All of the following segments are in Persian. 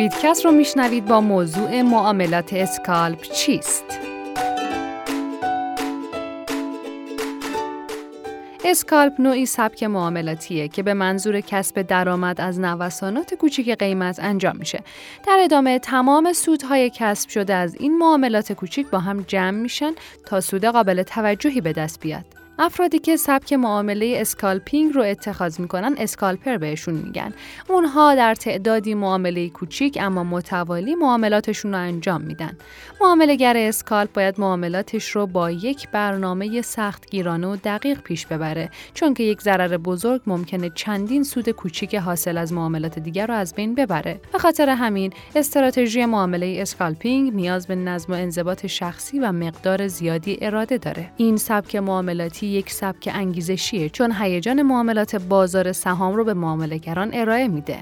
پادکست رو میشنوید با موضوع معاملات scalp چیست؟ scalp نوعی سبک معاملاتیه که به منظور کسب درآمد از نوسانات کوچیک قیمت انجام میشه. در ادامه تمام سودهای کسب شده از این معاملات کوچیک با هم جمع میشن تا سود قابل توجهی به دست بیاد. افرادی که سبک معامله scalping رو اتخاذ می‌کنن scalper بهشون میگن. اونها در تعدادی معامله کوچیک اما متوالی معاملاتشون رو انجام میدن. معامله‌گر scalp باید معاملاتش رو با یک برنامه سخت گیرانه و دقیق پیش ببره چون که یک ضرر بزرگ ممکنه چندین سود کوچیک حاصل از معاملات دیگر رو از بین ببره. به خاطر همین استراتژی معامله scalping نیاز به نظم و انضباط شخصی و مقدار زیادی اراده داره. این سبک معاملاتی یک سبک انگیزشیه چون هیجان معاملات بازار سهام رو به معامله‌گران ارائه میده.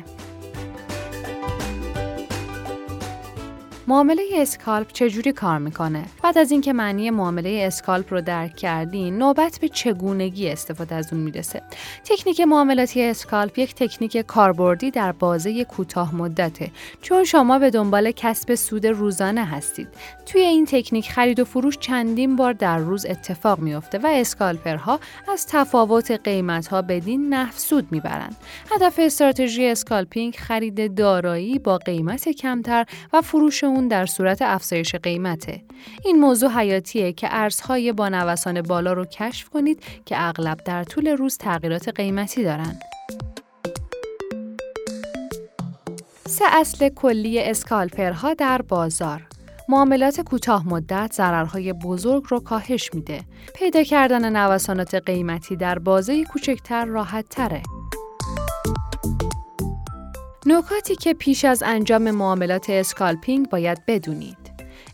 معامله scalp چجوری کار می‌کنه؟ بعد از اینکه معنی معامله scalp رو درک کردین، نوبت به چگونگی استفاده از اون می‌رسه. تکنیک معاملاتی scalp یک تکنیک کاربردی در بازه کوتاه مدته چون شما به دنبال کسب سود روزانه هستید. توی این تکنیک خرید و فروش چندین بار در روز اتفاق میافته و scalper ها از تفاوت قیمت ها بدین نحو سود می‌برند. هدف استراتژی scalping خرید دارایی با قیمت کمتر و فروش در صورت افزایش قیمته. این موضوع حیاتیه که ارزهای با نوسان بالا رو کشف کنید که اغلب در طول روز تغییرات قیمتی دارن. سه اصل کلی اسکالپرها در بازار معاملات کوتاه مدت ضررهای بزرگ رو کاهش میده. پیدا کردن نوسانات قیمتی در بازه کوچکتر راحت تره. نکاتی که پیش از انجام معاملات scalping باید بدونید.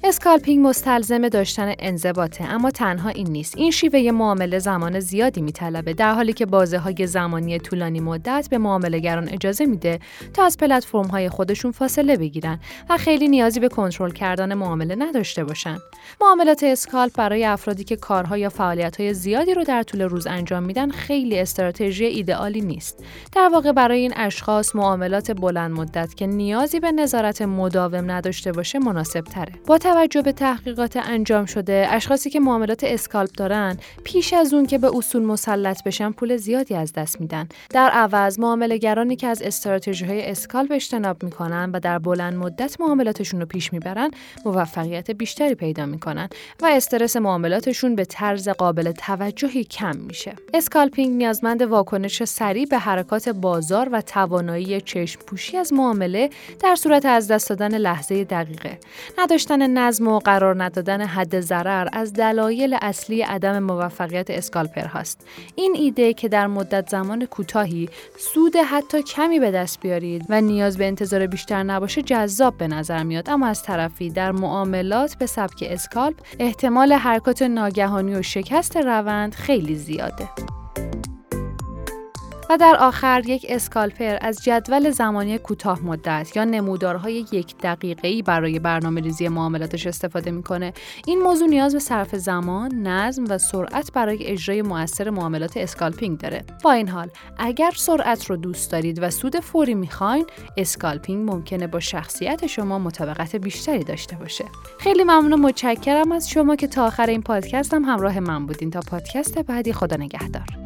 scalping مستلزم داشتن انضباطه اما تنها این نیست. این شیوه معامله زمان زیادی میطلبه در حالی که بازه های زمانی طولانی مدت به معامله‌گران اجازه میده تا از پلتفرم های خودشون فاصله بگیرن و خیلی نیازی به کنترل کردن معامله نداشته باشن. معاملات scalp برای افرادی که کارها یا فعالیت های زیادی رو در طول روز انجام میدن خیلی استراتژی ایدئالی نیست. در واقع برای این اشخاص معاملات بلند مدت که نیازی به نظارت مداوم نداشته باشه مناسب تره با توجه به تحقیقات انجام شده اشخاصی که معاملات scalp دارن پیش از اون که به اصول مسلط بشن پول زیادی از دست میدن. در عوض معامله‌گرانی که از استراتژی های scalp اجتناب می‌کنن و در بلند مدت معاملاتشون رو پیش می‌برن موفقیت بیشتری پیدا می‌کنن و استرس معاملاتشون به طرز قابل توجهی کم میشه. scalping نیازمند واکنش سریع به حرکات بازار و توانایی چشم پوشی از معامله در صورت از دست دادن لحظه دقیقه. نداشتن نظم و قرار ندادن حد ضرر از دلایل اصلی عدم موفقیت اسکالپر هاست. این ایده که در مدت زمان کوتاهی سود حتی کمی به دست بیارید و نیاز به انتظار بیشتر نباشه جذاب به نظر میاد اما از طرفی در معاملات به سبک اسکالپ احتمال حرکات ناگهانی و شکست روند خیلی زیاده. و در آخر یک scalper از جدول زمانی کوتاه مدت یا نمودارهای یک دقیقه‌ای برای برنامه ریزی معاملاتش استفاده می‌کنه. این موضوع نیاز به صرف زمان نظم و سرعت برای اجرای موثر معاملات scalping داره. با این حال اگر سرعت رو دوست دارید و سود فوری می‌خواین scalping ممکنه با شخصیت شما مطابقت بیشتری داشته باشه. خیلی ممنون و متشکرم از شما که تا آخر این پادکست هم همراه من بودین. تا پادکست بعدی خدا نگهدار.